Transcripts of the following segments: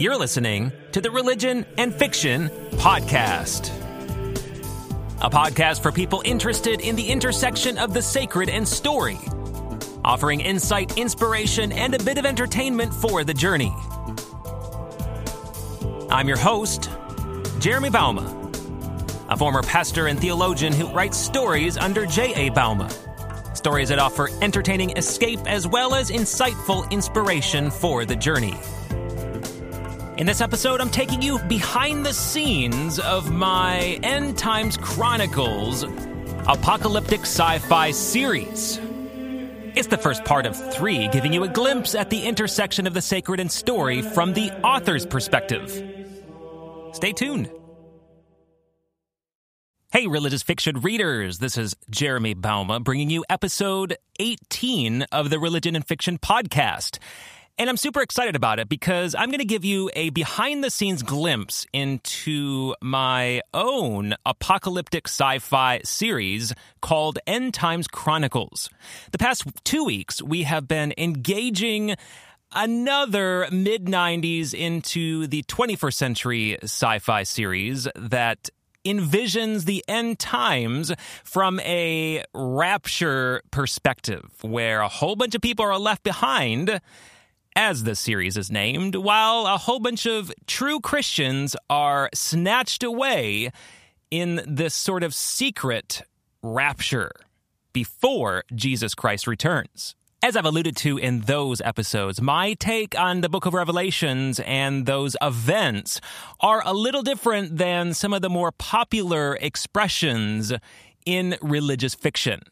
You're listening to the Religion and Fiction Podcast, a podcast for people interested in the intersection of the sacred and story, offering insight, inspiration, and a bit of entertainment for the journey. I'm your host, Jeremy Bouma, a former pastor and theologian who writes stories under J.A. Bouma. Stories that offer entertaining escape as well as insightful inspiration for the journey. In this episode, I'm taking you behind the scenes of my End Times Chronicles apocalyptic sci fi series. It's the first part of three, giving you a glimpse at the intersection of the sacred and story from the author's perspective. Stay tuned. Hey, religious fiction readers, this is Jeremy Bouma bringing you episode 18 of the Religion and Fiction podcast. And I'm super excited about it because I'm going to give you a behind the scenes glimpse into my own apocalyptic sci fi series called End Times Chronicles. The past two weeks, we have been engaging another mid 90s into the 21st century sci fi series that envisions the end times from a rapture perspective, where a whole bunch of people are left behind as the series is named, while a whole bunch of true Christians are snatched away in this sort of secret rapture before Jesus Christ returns. As I've alluded to in those episodes, my take on the book of Revelations and those events are a little different than some of the more popular expressions in religious fiction.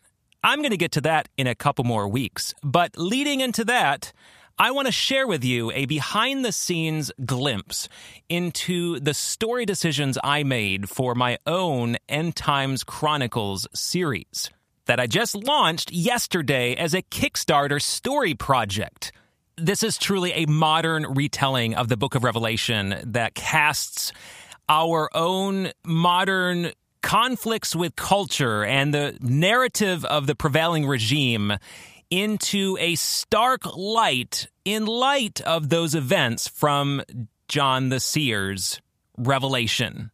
I'm going to get to that in a couple more weeks, but leading into that, I want to share with you a behind the scenes glimpse into the story decisions I made for my own End Times Chronicles series that I just launched yesterday as a Kickstarter story project. This is truly a modern retelling of the book of Revelation that casts our own modern conflicts with culture and the narrative of the prevailing regime into a stark light in light of those events from John the Seer's revelation.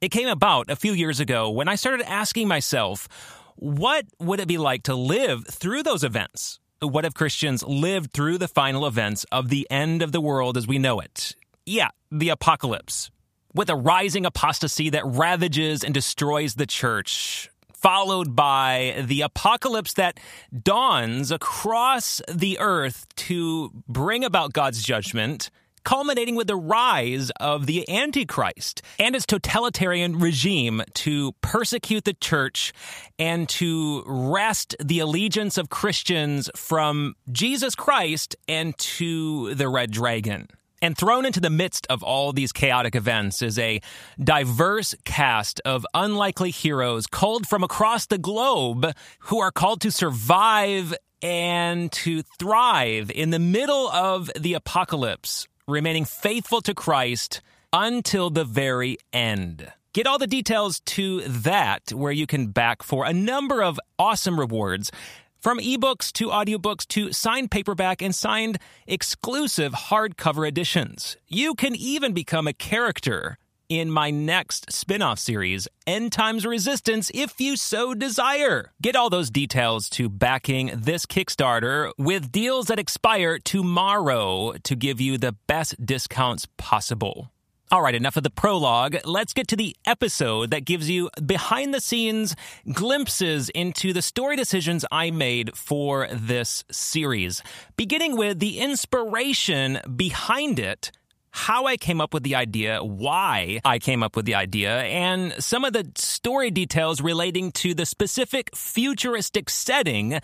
It came about a few years ago when I started asking myself, what would it be like to live through those events? What if Christians lived through the final events of the end of the world as we know it? Yeah, the apocalypse. With a rising apostasy that ravages and destroys the church, followed by the apocalypse that dawns across the earth to bring about God's judgment, culminating with the rise of the Antichrist and its totalitarian regime to persecute the church and to wrest the allegiance of Christians from Jesus Christ and to the Red Dragon. And thrown into the midst of all these chaotic events is a diverse cast of unlikely heroes culled from across the globe who are called to survive and to thrive in the middle of the apocalypse, remaining faithful to Christ until the very end. Get all the details to that, where you can back for a number of awesome rewards from ebooks to audiobooks to signed paperback and signed exclusive hardcover editions. You can even become a character in my next spin off series, End Times Resistance, if you so desire. Get all those details to backing this Kickstarter with deals that expire tomorrow to give you the best discounts possible. All right, enough of the prologue. Let's get to the episode that gives you behind the scenes glimpses into the story decisions I made for this series, beginning with the inspiration behind it. How I came up with the idea, why I came up with the idea, and some of the story details relating to the specific futuristic setting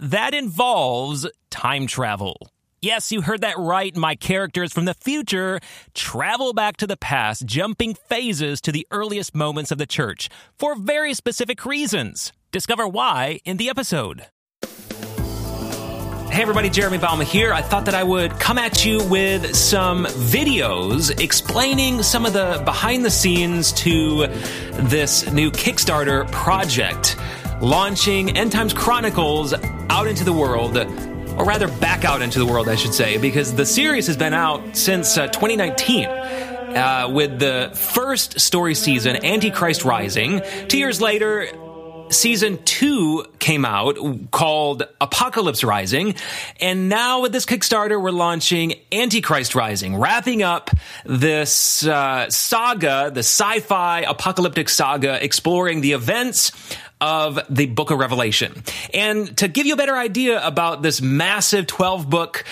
that involves time travel. Yes, you heard that right. My characters from the future travel back to the past, jumping phases to the earliest moments of the church for very specific reasons. Discover why in the episode. Hey everybody, Jeremy Bouma here. I thought that I would come at you with some videos explaining some of the behind the scenes to this new Kickstarter project, launching End Times Chronicles out into the world or rather back out into the world, I should say, because the series has been out since uh, 2019. Uh, with the first story season, Antichrist Rising. Two years later, season two came out called Apocalypse Rising. And now with this Kickstarter, we're launching Antichrist Rising, wrapping up this uh, saga, the sci fi apocalyptic saga, exploring the events of the book of Revelation. And to give you a better idea about this massive 12 book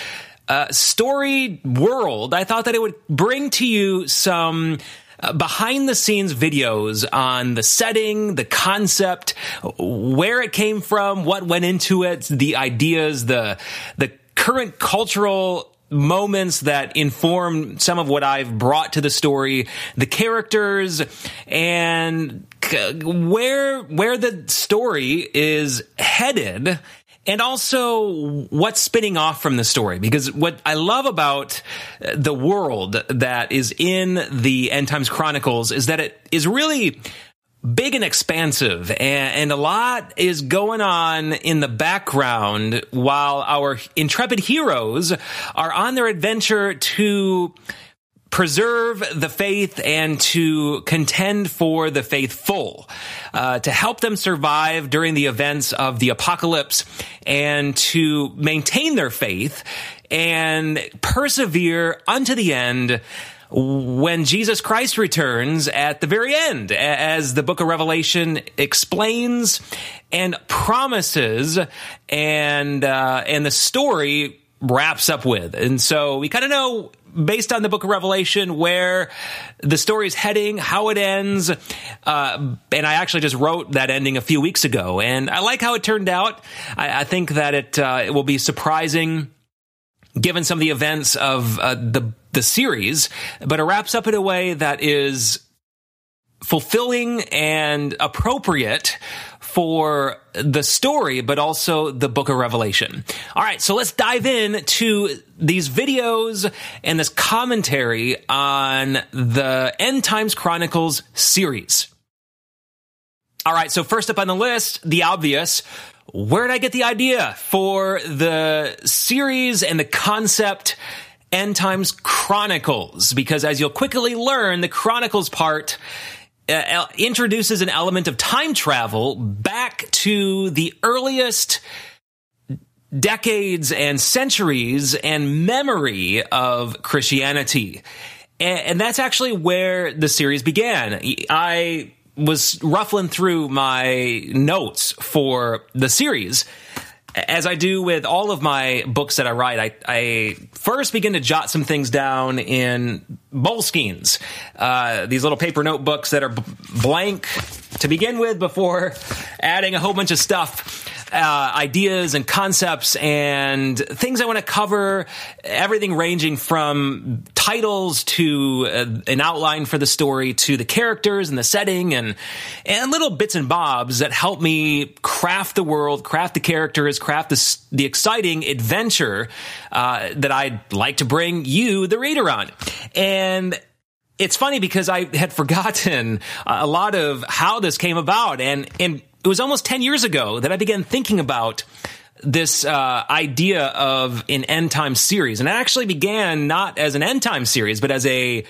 uh, story world, I thought that it would bring to you some uh, behind the scenes videos on the setting, the concept, where it came from, what went into it, the ideas, the, the current cultural moments that inform some of what I've brought to the story, the characters, and where where the story is headed and also what's spinning off from the story. Because what I love about the world that is in the End Times Chronicles is that it is really big and expansive and, and, a lot is going on in the background while our intrepid heroes are on their adventure to preserve the faith and to contend for the faithful, uh, to help them survive during the events of the apocalypse and to maintain their faith and persevere unto the end when Jesus Christ returns at the very end, as the book of Revelation explains and promises, and uh, and the story wraps up with. And so we kind of know based on the book of Revelation where the story is heading, how it ends. Uh, and I actually just wrote that ending a few weeks ago, and I like how it turned out. I, I think that it, uh, it will be surprising given some of the events of uh, the the series, but it wraps up in a way that is fulfilling and appropriate for the story, but also the book of Revelation. All right, so let's dive in to these videos and this commentary on the End Times Chronicles series. All right, so first up on the list, the obvious. Where did I get the idea for the series and the concept End Times Chronicles? Because as you'll quickly learn, the Chronicles part uh, introduces an element of time travel back to the earliest decades and centuries and memory of Christianity. And, and that's actually where the series began. I was ruffling through my notes for the series as I do with all of my books that I write, I, I first begin to jot some things down in Moleskines, uh, these little paper notebooks that are b- blank to begin with before adding a whole bunch of stuff uh, ideas and concepts and things I want to cover. Everything ranging from titles to uh, an outline for the story to the characters and the setting and and little bits and bobs that help me craft the world, craft the characters, craft the, the exciting adventure uh, that I'd like to bring you, the reader, on. And it's funny because I had forgotten a lot of how this came about and and it was almost 10 years ago that I began thinking about this uh, idea of an end time series, and it actually began not as an end time series, but as a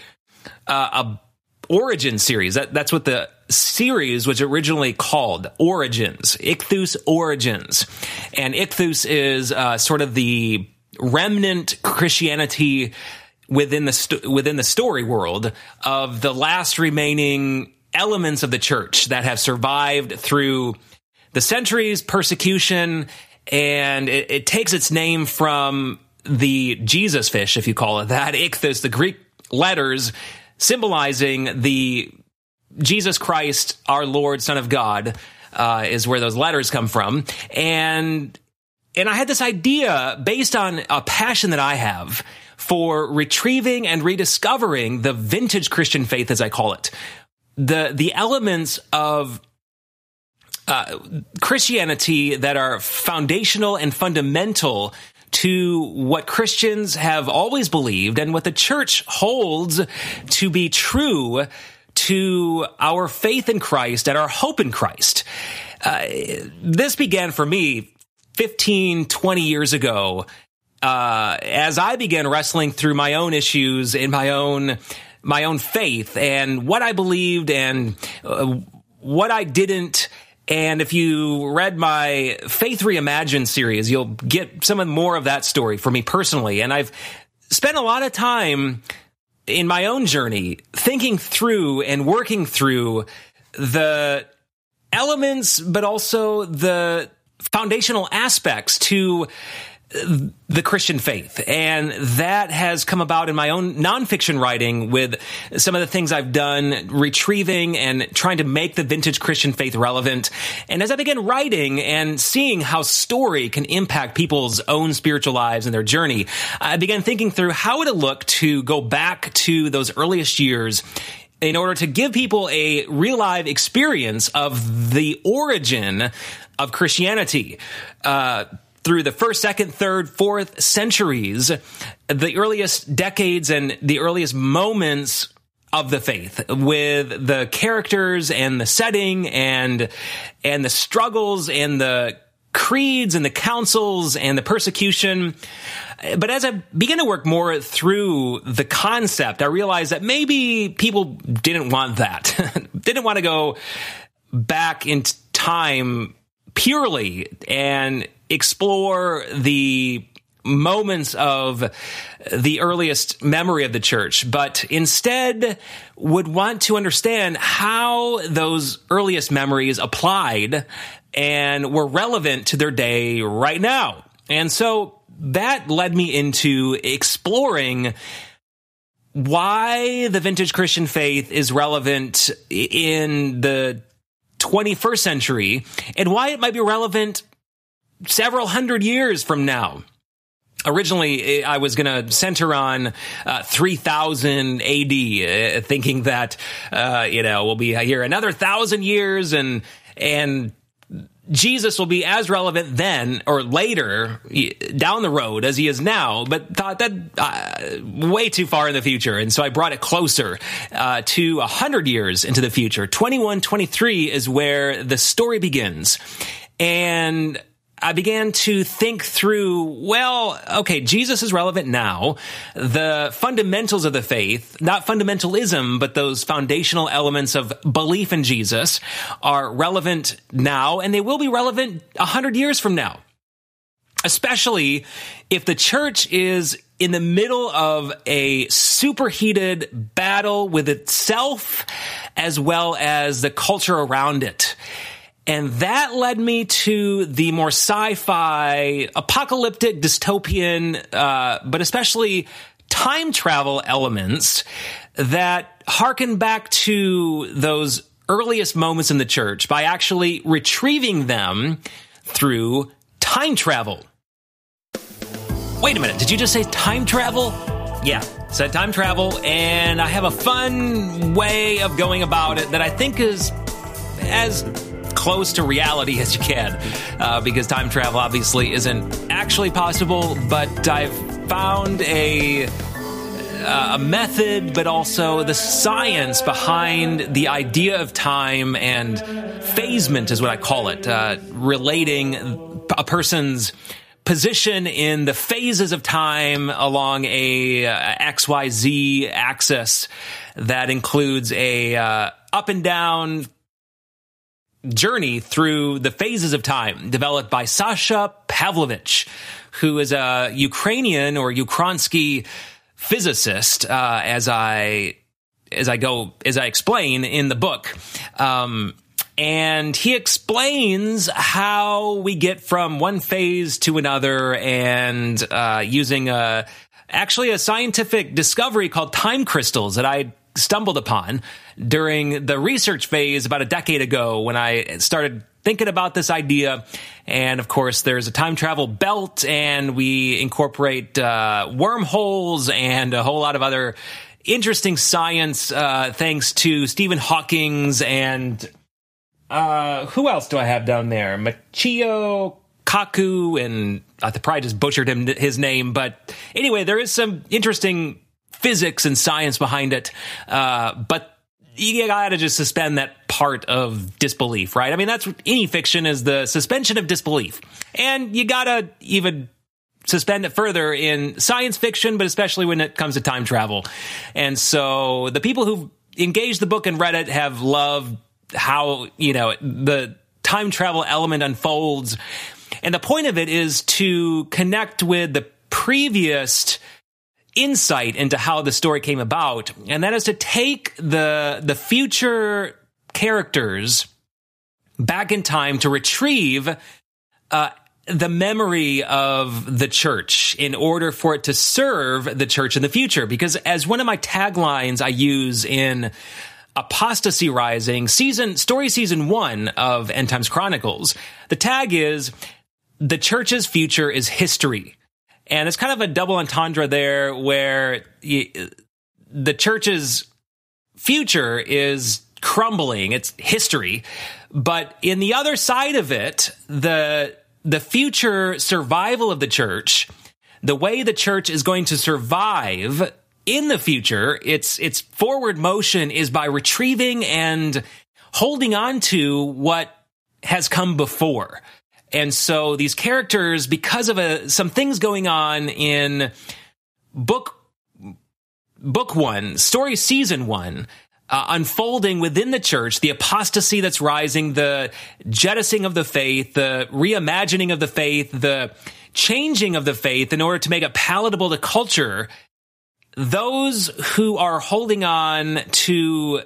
uh, a origin series. That, that's what the series was originally called, Origins, Ichthus Origins, and Ichthus is uh, sort of the remnant Christianity within the st- within the story world of the last remaining elements of the church that have survived through the centuries, persecution, and it, it takes its name from the Jesus fish, if you call it that, ichthus, the Greek letters symbolizing the Jesus Christ, our Lord, Son of God, uh, is where those letters come from. And and I had this idea based on a passion that I have for retrieving and rediscovering the vintage Christian faith, as I call it, the the elements of uh, Christianity that are foundational and fundamental to what Christians have always believed and what the church holds to be true to our faith in Christ and our hope in Christ. Uh, this began for me 15, 20 years ago, uh, as I began wrestling through my own issues in my own my own faith and what I believed and uh, what I didn't. And if you read my Faith Reimagined series, you'll get some more of that story for me personally. And I've spent a lot of time in my own journey thinking through and working through the elements, but also the foundational aspects to the Christian faith. And that has come about in my own nonfiction writing with some of the things I've done, retrieving and trying to make the vintage Christian faith relevant. And as I began writing and seeing how story can impact people's own spiritual lives and their journey, I began thinking through how would it look to go back to those earliest years in order to give people a real live experience of the origin of Christianity. Uh, through the first, second, third, fourth centuries, the earliest decades and the earliest moments of the faith with the characters and the setting and and the struggles and the creeds and the councils and the persecution but as I began to work more through the concept, I realized that maybe people didn't want that. didn't want to go back in time purely and explore the moments of the earliest memory of the church, but instead would want to understand how those earliest memories applied and were relevant to their day right now. And so that led me into exploring why the vintage Christian faith is relevant in the 21st century and why it might be relevant several hundred years from now. Originally, I was going to center on uh, 3000 AD, uh, thinking that, uh, you know, we'll be here another thousand years and, and Jesus will be as relevant then or later down the road as he is now, but thought that uh, way too far in the future. And so I brought it closer uh, to 100 years into the future. 2123 is where the story begins. And I began to think through, well, okay, Jesus is relevant now. The fundamentals of the faith, not fundamentalism, but those foundational elements of belief in Jesus are relevant now, and they will be relevant a hundred years from now. Especially if the church is in the middle of a superheated battle with itself as well as the culture around it. And that led me to the more sci-fi, apocalyptic, dystopian, uh, but especially time travel elements that harken back to those earliest moments in the church by actually retrieving them through time travel. Wait a minute, did you just say time travel? Yeah, said time travel, and I have a fun way of going about it that I think is as close to reality as you can, uh, because time travel obviously isn't actually possible. But I've found a uh, a method, but also the science behind the idea of time and phasement is what I call it, uh, relating a person's position in the phases of time along a uh, XYZ axis that includes a uh, up and down journey through the phases of time developed by Sasha Pavlovich, who is a Ukrainian or Ukrainsky physicist, uh, as I as I go as I explain in the book. Um, and he explains how we get from one phase to another and uh, using a actually a scientific discovery called time crystals that I stumbled upon during the research phase about a decade ago when I started thinking about this idea. And of course, there's a time travel belt, and we incorporate uh, wormholes and a whole lot of other interesting science, uh, thanks to Stephen Hawking's and uh, who else do I have down there? Michio Kaku, and I probably just butchered him his name, but anyway, there is some interesting physics and science behind it. Uh, but you gotta just suspend that part of disbelief, right? I mean, that's any fiction is the suspension of disbelief. And you gotta even suspend it further in science fiction, but especially when it comes to time travel. And so the people who've engaged the book and read it have loved how, you know, the time travel element unfolds. And the point of it is to connect with the previous insight into how the story came about, and that is to take the the future characters back in time to retrieve uh, the memory of the church in order for it to serve the church in the future. Because as one of my taglines I use in Apostasy Rising season story season one of End Times Chronicles, the tag is the church's future is history. And it's kind of a double entendre there where you, the church's future is crumbling. It's history. But in the other side of it, the, the future survival of the church, the way the church is going to survive in the future, its, its forward motion is by retrieving and holding on to what has come before. And so these characters, because of a, some things going on in book, book one, story season one, uh, unfolding within the church, the apostasy that's rising, the jettisoning of the faith, the reimagining of the faith, the changing of the faith in order to make it palatable to culture, those who are holding on to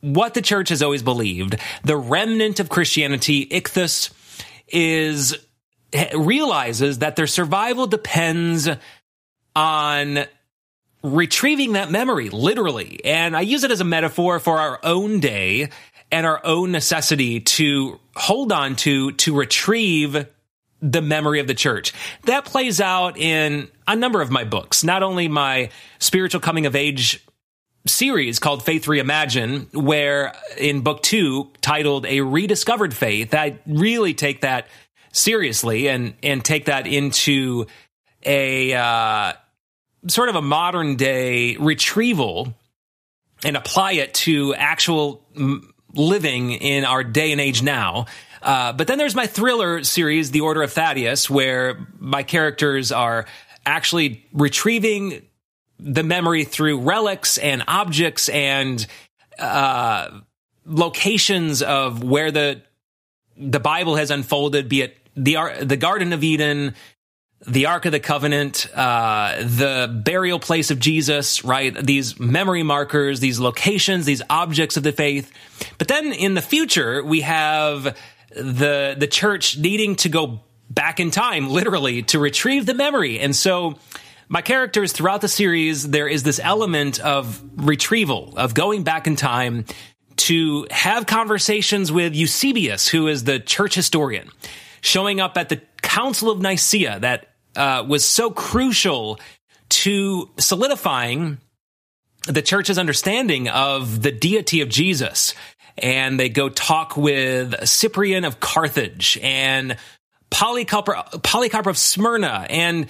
what the church has always believed, the remnant of Christianity, ichthus, is realizes that their survival depends on retrieving that memory, literally. And I use it as a metaphor for our own day and our own necessity to hold on to, to retrieve the memory of the church. That plays out in a number of my books, not only my spiritual coming of age series called Faith Reimagine, where in book two, titled A Rediscovered Faith, I really take that seriously and, and take that into a, uh, sort of a modern day retrieval and apply it to actual living in our day and age now. Uh, but then there's my thriller series, The Order of Thaddeus, where my characters are actually retrieving the memory through relics and objects and uh, locations of where the the Bible has unfolded, be it the the Garden of Eden, the Ark of the Covenant, uh, the burial place of Jesus, right? These memory markers, these locations, these objects of the faith. But then in the future, we have the the church needing to go back in time, literally, to retrieve the memory, and so my characters throughout the series, there is this element of retrieval, of going back in time to have conversations with Eusebius, who is the church historian, showing up at the Council of Nicaea that uh, was so crucial to solidifying the church's understanding of the deity of Jesus. And they go talk with Cyprian of Carthage and Polycarp, Polycarp of Smyrna and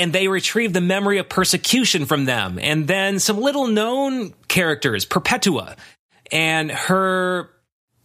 and they retrieve the memory of persecution from them. And then some little known characters, Perpetua and her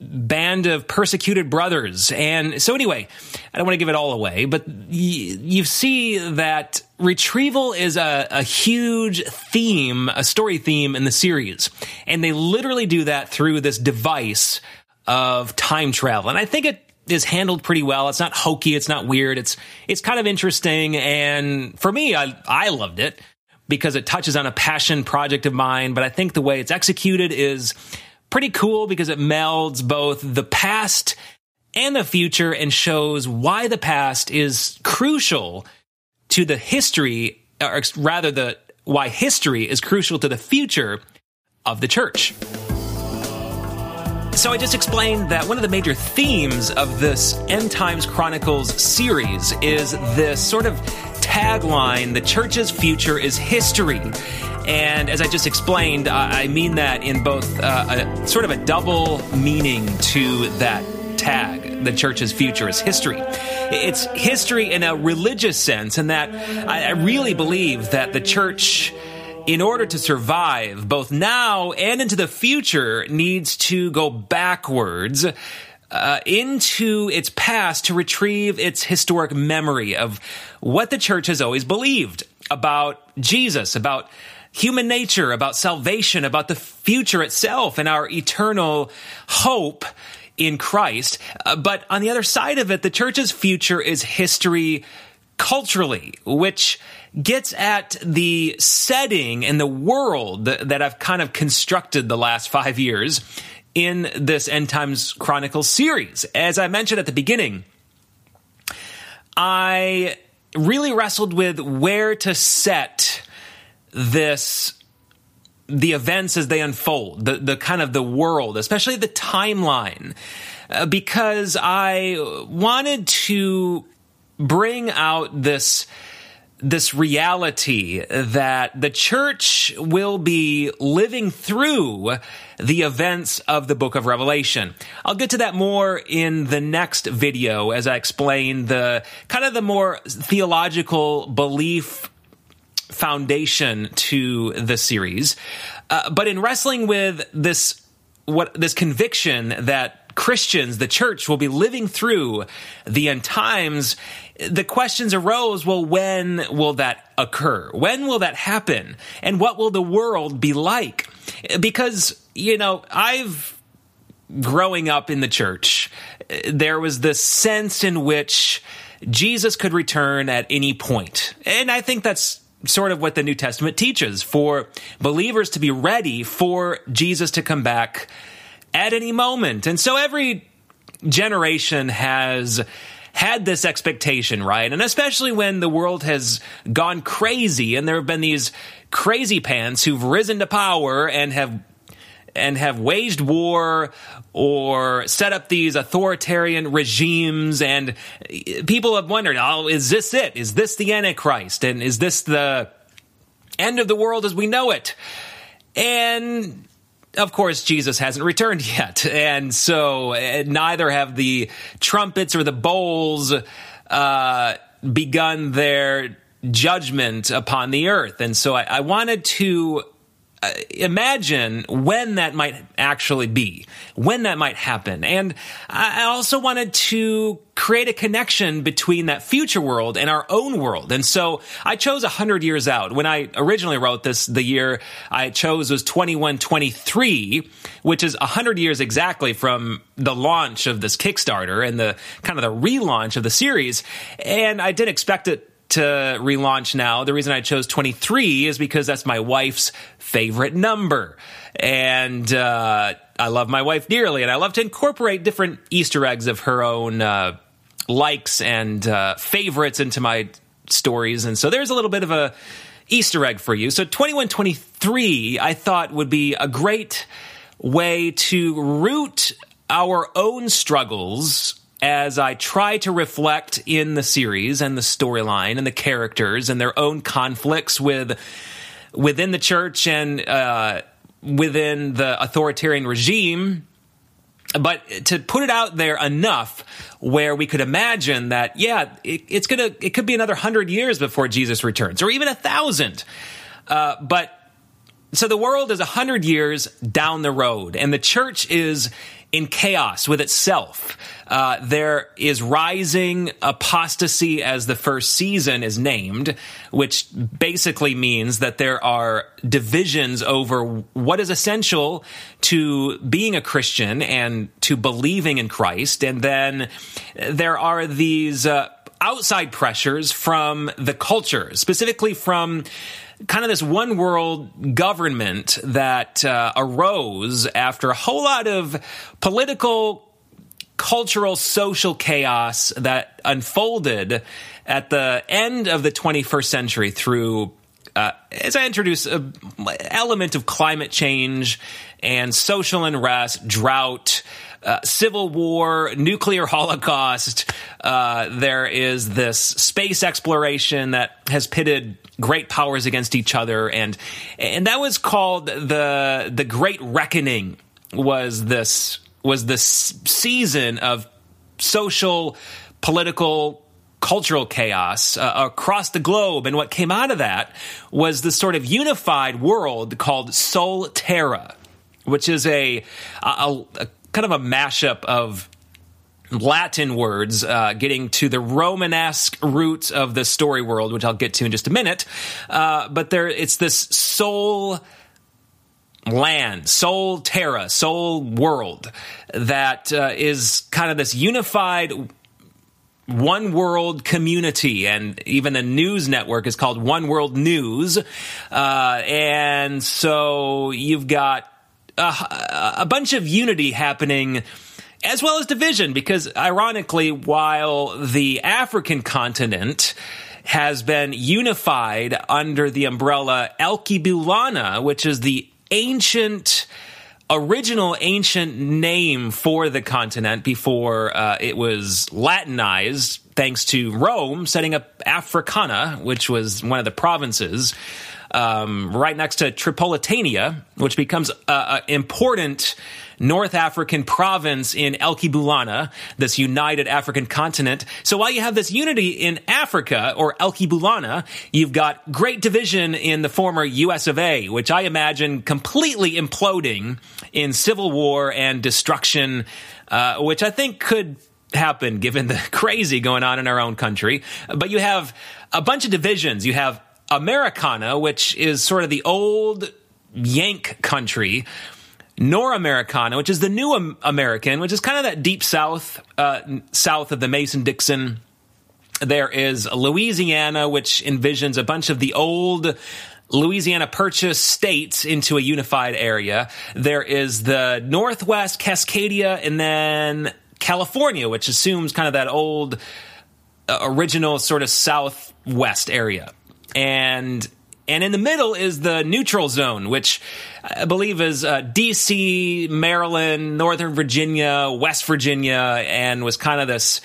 band of persecuted brothers. And so anyway, I don't want to give it all away, but y- you see that retrieval is a, a huge theme, a story theme in the series. And they literally do that through this device of time travel. And I think it is handled pretty well. It's not hokey. It's not weird. It's, it's kind of interesting. And for me, I, I loved it because it touches on a passion project of mine. But I think the way it's executed is pretty cool because it melds both the past and the future and shows why the past is crucial to the history, or rather the, why history is crucial to the future of the church. So I just explained that one of the major themes of this End Times Chronicles series is this sort of tagline, the church's future is history. And as I just explained, I mean that in both uh, a sort of a double meaning to that tag, the church's future is history. It's history in a religious sense, and that I really believe that the church in order to survive both now and into the future needs to go backwards uh, into its past to retrieve its historic memory of what the church has always believed about Jesus, about human nature, about salvation, about the future itself, and our eternal hope in Christ. Uh, but on the other side of it, the church's future is history culturally, which gets at the setting and the world that, I've kind of constructed the last five years in this End Times Chronicles series. As I mentioned at the beginning, I really wrestled with where to set this the events as they unfold, the, the kind of the world, especially the timeline, uh, because I wanted to bring out this this reality that the church will be living through the events of the book of Revelation. I'll get to that more in the next video as I explain the kind of the more theological belief foundation to the series. Uh, but in wrestling with this, what this conviction that Christians, the church, will be living through the end times, the questions arose well, when will that occur? When will that happen? And what will the world be like? Because, you know, I've, growing up in the church, there was this sense in which Jesus could return at any point. And I think that's sort of what the New Testament teaches for believers to be ready for Jesus to come back at any moment. And so every generation has had this expectation, right? And especially when the world has gone crazy and there have been these crazy pants who've risen to power and have and have waged war or set up these authoritarian regimes and people have wondered, oh, is this it? Is this the Antichrist? And is this the end of the world as we know it? And of course, Jesus hasn't returned yet. And so uh, neither have the trumpets or the bowls uh, begun their judgment upon the earth. And so I, I wanted to Uh, imagine when that might actually be, when that might happen. And I also wanted to create a connection between that future world and our own world. And so I chose 100 years out. When I originally wrote this, the year I chose was 2123, which is 100 years exactly from the launch of this Kickstarter and the kind of the relaunch of the series. And I didn't expect it to relaunch now. The reason I chose 23 is because that's my wife's favorite number. And uh, I love my wife dearly, and I love to incorporate different Easter eggs of her own uh, likes and uh, favorites into my stories. And so there's a little bit of a Easter egg for you. So 2123, I thought would be a great way to root our own struggles as I try to reflect in the series and the storyline and the characters and their own conflicts with within the church and uh, within the authoritarian regime. But to put it out there enough where we could imagine that, yeah, it, it's gonna, it could be another hundred years before Jesus returns, or even a thousand. Uh, but so the world is a hundred years down the road, and the church is in chaos with itself. Uh, there is rising apostasy as the first season is named, which basically means that there are divisions over what is essential to being a Christian and to believing in Christ. And then there are these uh, outside pressures from the culture, specifically from kind of this one world government that uh, arose after a whole lot of political cultural social chaos that unfolded at the end of the 21st century through uh, as I introduce an element of climate change and social unrest, drought, uh, civil war, nuclear holocaust. Uh, there is this space exploration that has pitted great powers against each other, and and that was called the the Great Reckoning. Was this was this season of social, political, cultural chaos uh, across the globe. And what came out of that was this sort of unified world called Sol Terra, which is a, a, a kind of a mashup of Latin words, uh, getting to the Romanesque roots of the story world, which I'll get to in just a minute. Uh, but there, it's this soul land, soul Terra, soul world that uh, is kind of this unified one world community and even a news network is called one world news uh, and so you've got a, a, bunch of unity happening as well as division because ironically while the african continent has been unified under the umbrella Alkebulanna, which is the ancient original ancient name for the continent before uh, it was Latinized, thanks to Rome setting up Africana, which was one of the provinces. Um, right next to Tripolitania, which becomes an important North African province in El Alkebulanna, this united African continent. So while you have this unity in Africa or El Alkebulanna, you've got great division in the former US of A, which I imagine completely imploding in civil war and destruction, uh, which I think could happen given the crazy going on in our own country. But you have a bunch of divisions. You have Americana, which is sort of the old Yank country Nor-Americana, which is the new American, which is kind of that deep south, uh, south of the Mason Dixon. There is Louisiana, which envisions a bunch of the old Louisiana Purchase states into a unified area. There is the Northwest Cascadia, and then California, which assumes kind of that old, uh, original sort of southwest area. And and in the middle is the neutral zone, which I believe is uh, DC, Maryland, Northern Virginia, West Virginia, and was kind of this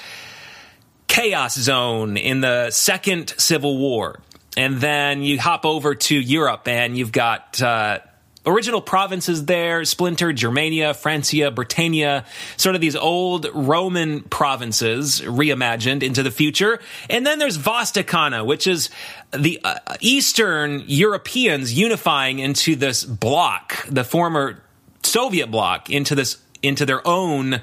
chaos zone in the Second Civil War. And then you hop over to Europe, and you've got uh, original provinces there, splintered Germania, Francia, Britannia, sort of these old Roman provinces reimagined into the future. And then there's Vostokana, which is the uh, Eastern Europeans unifying into this bloc, the former Soviet bloc, into this, into their own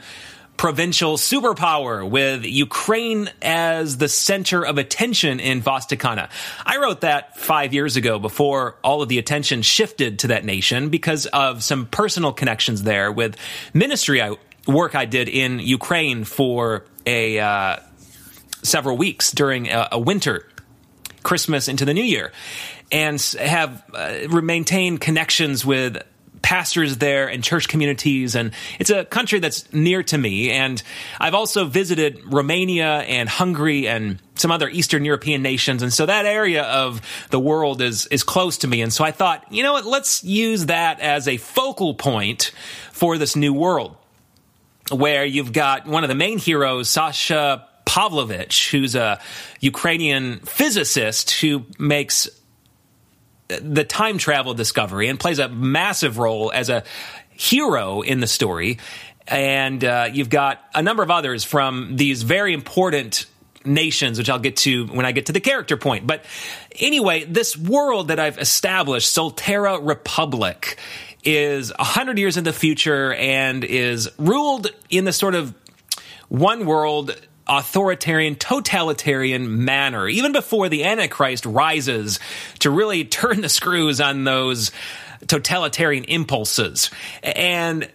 provincial superpower with Ukraine as the center of attention in Vostokana. I wrote that five years ago before all of the attention shifted to that nation because of some personal connections there with ministry I, work I did in Ukraine for a uh, several weeks during a, a winter Christmas into the new year and have uh, maintained connections with pastors there and church communities. And it's a country that's near to me. And I've also visited Romania and Hungary and some other Eastern European nations. And so that area of the world is, is close to me. And so I thought, you know what? Let's use that as a focal point for this new world where you've got one of the main heroes, Sasha Pavlovich, who's a Ukrainian physicist who makes the time travel discovery and plays a massive role as a hero in the story. And uh, you've got a number of others from these very important nations, which I'll get to when I get to the character point. But anyway, this world that I've established, Sol Terra Republic, is a hundred years in the future and is ruled in the sort of one world authoritarian, totalitarian manner, even before the Antichrist rises to really turn the screws on those totalitarian impulses. And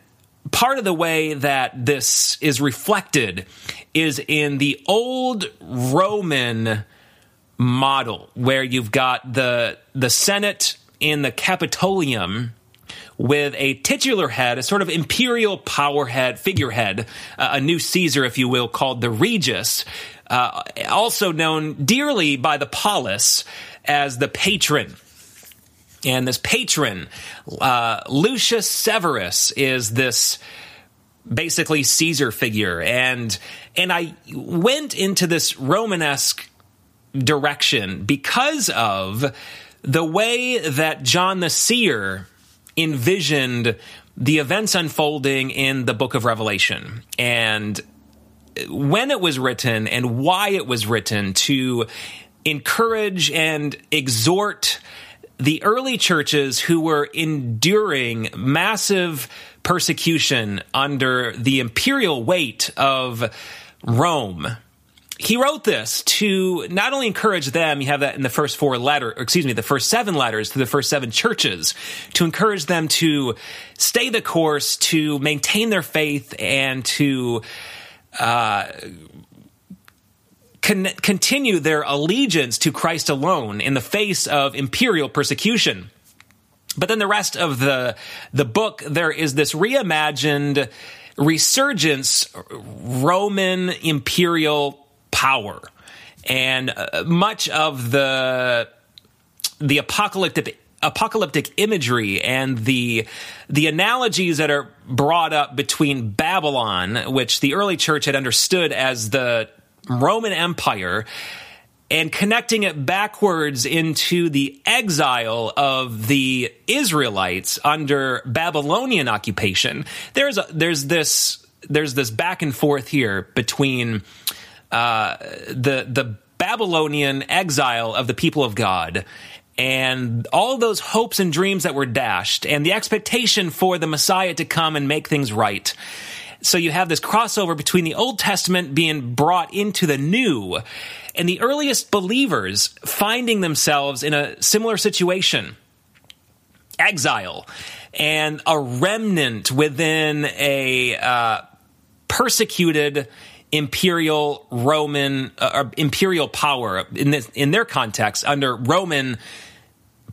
part of the way that this is reflected is in the old Roman model where you've got the the Senate in the Capitolium with a titular head, a sort of imperial power head, figurehead, uh, a new Caesar, if you will, called the Regis, uh, also known dearly by the polis as the patron. And this patron, uh, Lucius Severus, is this basically Caesar figure. And, and I went into this Romanesque direction because of the way that John the Seer envisioned the events unfolding in the book of Revelation. And when it was written and why it was written to encourage and exhort the early churches who were enduring massive persecution under the imperial weight of Rome. He wrote this to not only encourage them, you have that in the first four letters, excuse me, the first seven letters to the first seven churches, to encourage them to stay the course, to maintain their faith, and to uh, con- continue their allegiance to Christ alone in the face of imperial persecution. But then the rest of the the book, there is this reimagined resurgence Roman imperial power, and uh, much of the the apocalyptic apocalyptic imagery and the the analogies that are brought up between Babylon, which the early church had understood as the Roman Empire, and connecting it backwards into the exile of the Israelites under Babylonian occupation. There's a, there's this there's this back and forth here between the the Babylonian exile of the people of God and all those hopes and dreams that were dashed and the expectation for the Messiah to come and make things right. So you have this crossover between the Old Testament being brought into the New and the earliest believers finding themselves in a similar situation exile and a remnant within a uh, persecuted imperial Roman uh, imperial power in this, in their context under Roman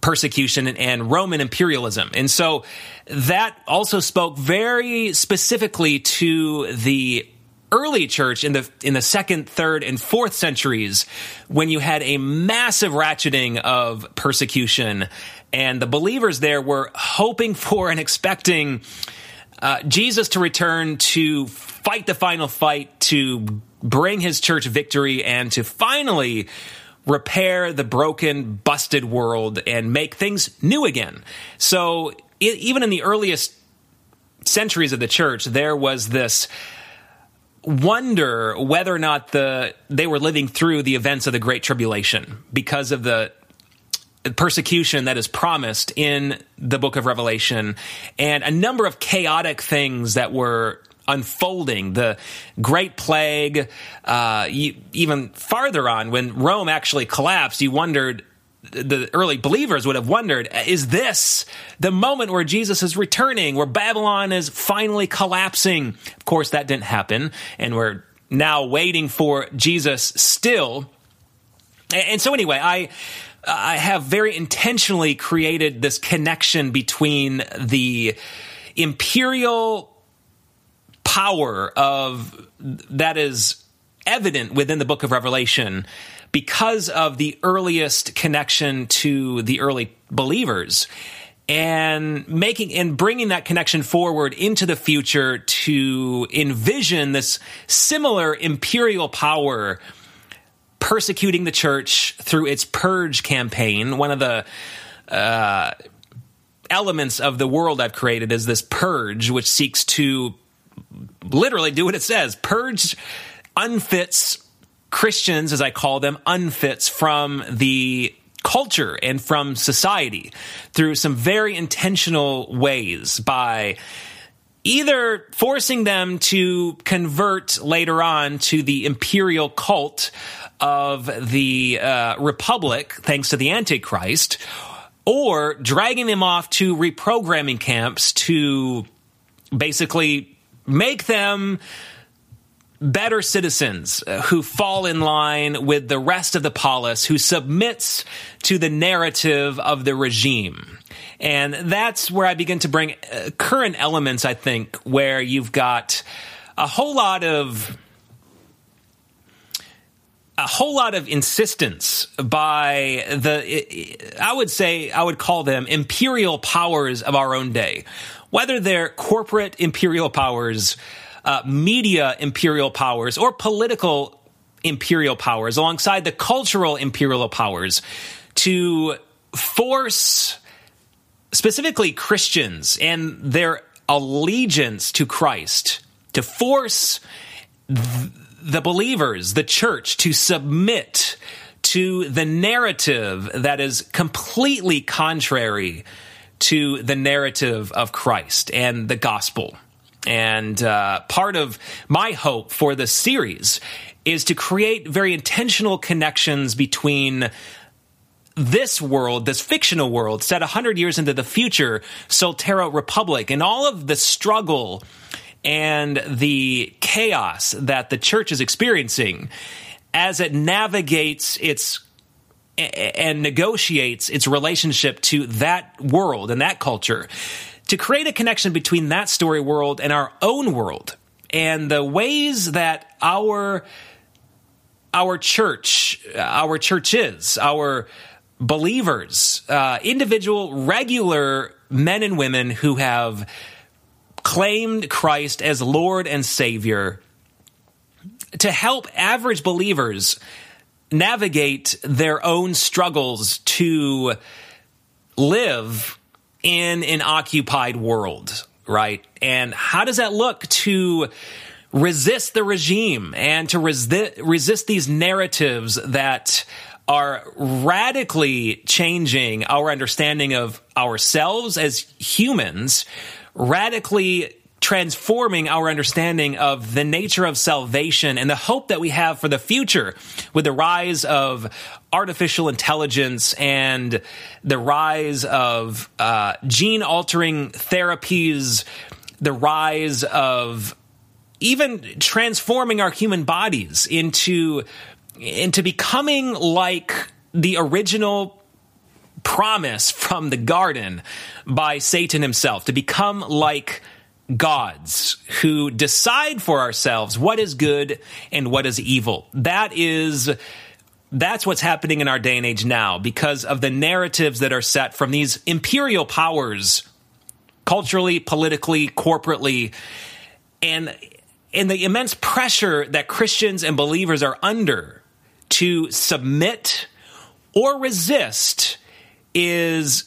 persecution and, and Roman imperialism. And so that also spoke very specifically to the early church in the in the second, third, and fourth centuries, when you had a massive ratcheting of persecution, and the believers there were hoping for and expecting uh, Jesus to return to fight the final fight, to bring his church victory, and to finally repair the broken, busted world and make things new again. So even in the earliest centuries of the church, there was this wonder whether or not the they were living through the events of the great tribulation because of the persecution that is promised in the book of revelation and a number of chaotic things that were unfolding the great plague uh, even farther on when rome actually collapsed you wondered the early believers would have wondered is this the moment where Jesus is returning, where Babylon is finally collapsing? Of course, that didn't happen, and we're now waiting for Jesus still. And so, anyway, I. I have very intentionally created this connection between the imperial power of that is evident within the book of Revelation because of the earliest connection to the early believers and making and bringing that connection forward into the future to envision this similar imperial power persecuting the church through its purge campaign one of the uh, elements of the world i've created is this purge which seeks to literally do what it says purge unfits Christians, as I call them, unfits from the culture and from society through some very intentional ways by either forcing them to convert later on to the imperial cult of the uh, republic, thanks to the Antichrist, or dragging them off to reprogramming camps to basically make them better citizens uh, who fall in line with the rest of the polis, who submits to the narrative of the regime. And that's where I begin to bring uh, current elements, I think, where you've got a whole lot of a whole lot of insistence by the I would say I would call them imperial powers of our own day. Whether they're corporate imperial powers uh, media imperial powers or political imperial powers alongside the cultural imperial powers to force specifically Christians and their allegiance to Christ to force th- the believers, the church, to submit to the narrative that is completely contrary to the narrative of Christ and the gospel. And uh, part of my hope for this series is to create very intentional connections between this world, this fictional world set 100 years into the future, Solterra Republic, and all of the struggle and the chaos that the church is experiencing as it navigates its and negotiates its relationship to that world and that culture. To create a connection between that story world and our own world and the ways that our our church our churches our believers uh, individual regular men and women who have claimed Christ as Lord and Savior to help average believers navigate their own struggles to live in an occupied world, right? And how does that look to resist the regime and to resist, resist these narratives that are radically changing our understanding of ourselves as humans, radically transforming our understanding of the nature of salvation and the hope that we have for the future with the rise of artificial intelligence and the rise of uh, gene altering therapies, the rise of even transforming our human bodies into into becoming like the original promise from the garden by Satan himself to become like gods who decide for ourselves what is good and what is evil. That is that's what's happening in our day and age now because of the narratives that are set from these imperial powers culturally, politically, corporately and and the immense pressure that Christians and believers are under to submit or resist is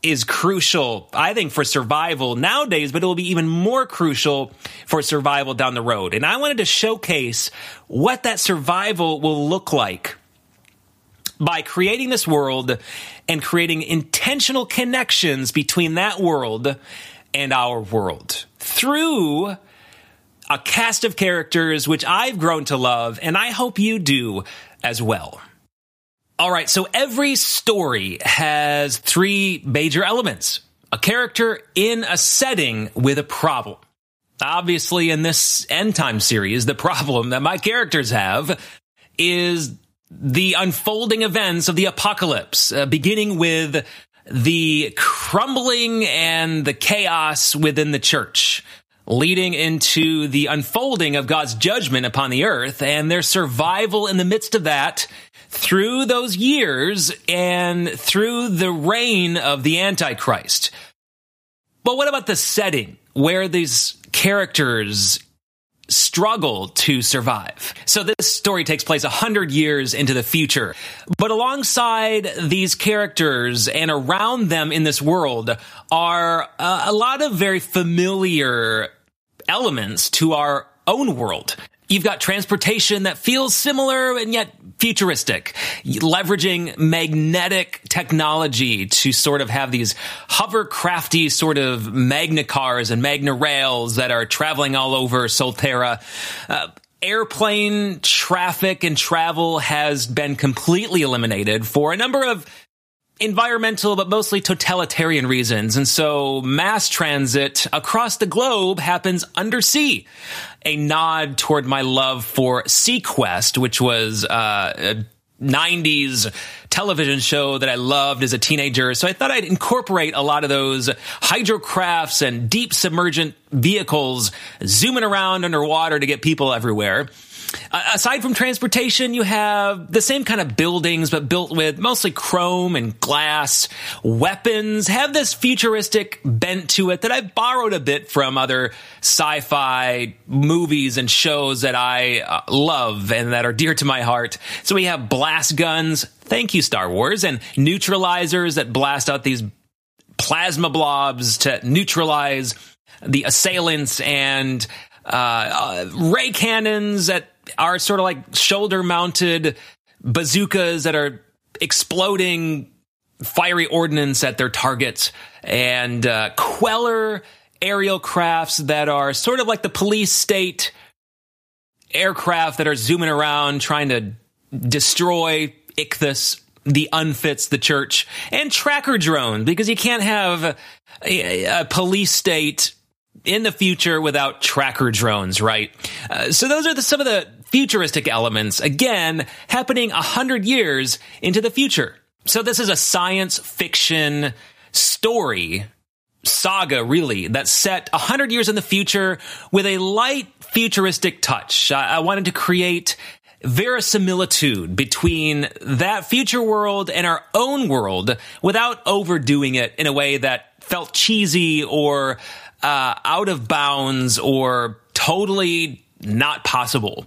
is crucial, I think, for survival nowadays, but it will be even more crucial for survival down the road. And I wanted to showcase what that survival will look like by creating this world and creating intentional connections between that world and our world through a cast of characters which I've grown to love, and I hope you do as well. All right, so every story has three major elements a character in a setting with a problem. Obviously, in this end time series, the problem that my characters have is the unfolding events of the apocalypse, uh, beginning with the crumbling and the chaos within the church, leading into the unfolding of God's judgment upon the earth and their survival in the midst of that through those years and through the reign of the Antichrist. But what about the setting where these characters struggle to survive. So this story takes place a hundred years into the future. But alongside these characters and around them in this world are uh, a lot of very familiar elements to our own world. You've got transportation that feels similar and yet futuristic, leveraging magnetic technology to sort of have these hovercrafty sort of magna cars and magna rails that are traveling all over Solterra. Uh, airplane traffic and travel has been completely eliminated for a number of environmental, but mostly totalitarian reasons. And so mass transit across the globe happens undersea. A nod toward my love for seaQuest, which was, uh, a 90s television show that I loved as a teenager. So I thought I'd incorporate a lot of those hydrocrafts and deep submergent vehicles zooming around underwater to get people everywhere. Aside from transportation, you have the same kind of buildings, but built with mostly chrome and glass. Weapons have this futuristic bent to it that I borrowed a bit from other sci-fi movies and shows that I uh, love and that are dear to my heart. So we have blast guns. Thank you, Star Wars, and neutralizers that blast out these plasma blobs to neutralize the assailants and uh, uh, ray cannons that are sort of like shoulder mounted bazookas that are exploding fiery ordnance at their targets and uh, queller aerial crafts that are sort of like the police state aircraft that are zooming around trying to destroy Ichthus, the unfits the church, and tracker drones because you can't have a, a police state in the future without tracker drones, right? Uh, so those are the, some of the futuristic elements, again, happening a hundred years into the future. So this is a science fiction story saga, really, that's set a hundred years in the future with a light futuristic touch. I, I wanted to create verisimilitude between that future world and our own world without overdoing it in a way that felt cheesy or uh, out of bounds or totally not possible.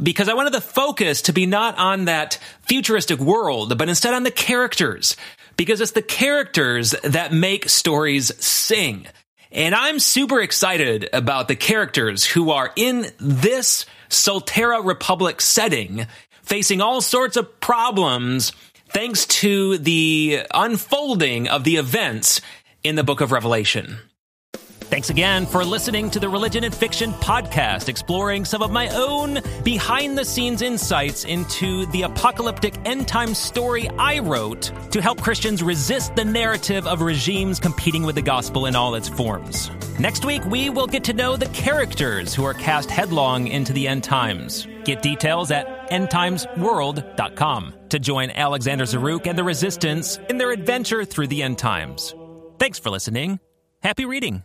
Because I wanted the focus to be not on that futuristic world, but instead on the characters. Because it's the characters that make stories sing. And I'm super excited about the characters who are in this Solterra Republic setting, facing all sorts of problems thanks to the unfolding of the events in the book of Revelation. Thanks again for listening to the Religion and Fiction podcast, exploring some of my own behind the scenes insights into the apocalyptic end time story I wrote to help Christians resist the narrative of regimes competing with the gospel in all its forms. Next week, we will get to know the characters who are cast headlong into the end times. Get details at endtimesworld.com to join Alexander Zaruk and the Resistance in their adventure through the end times. Thanks for listening. Happy reading.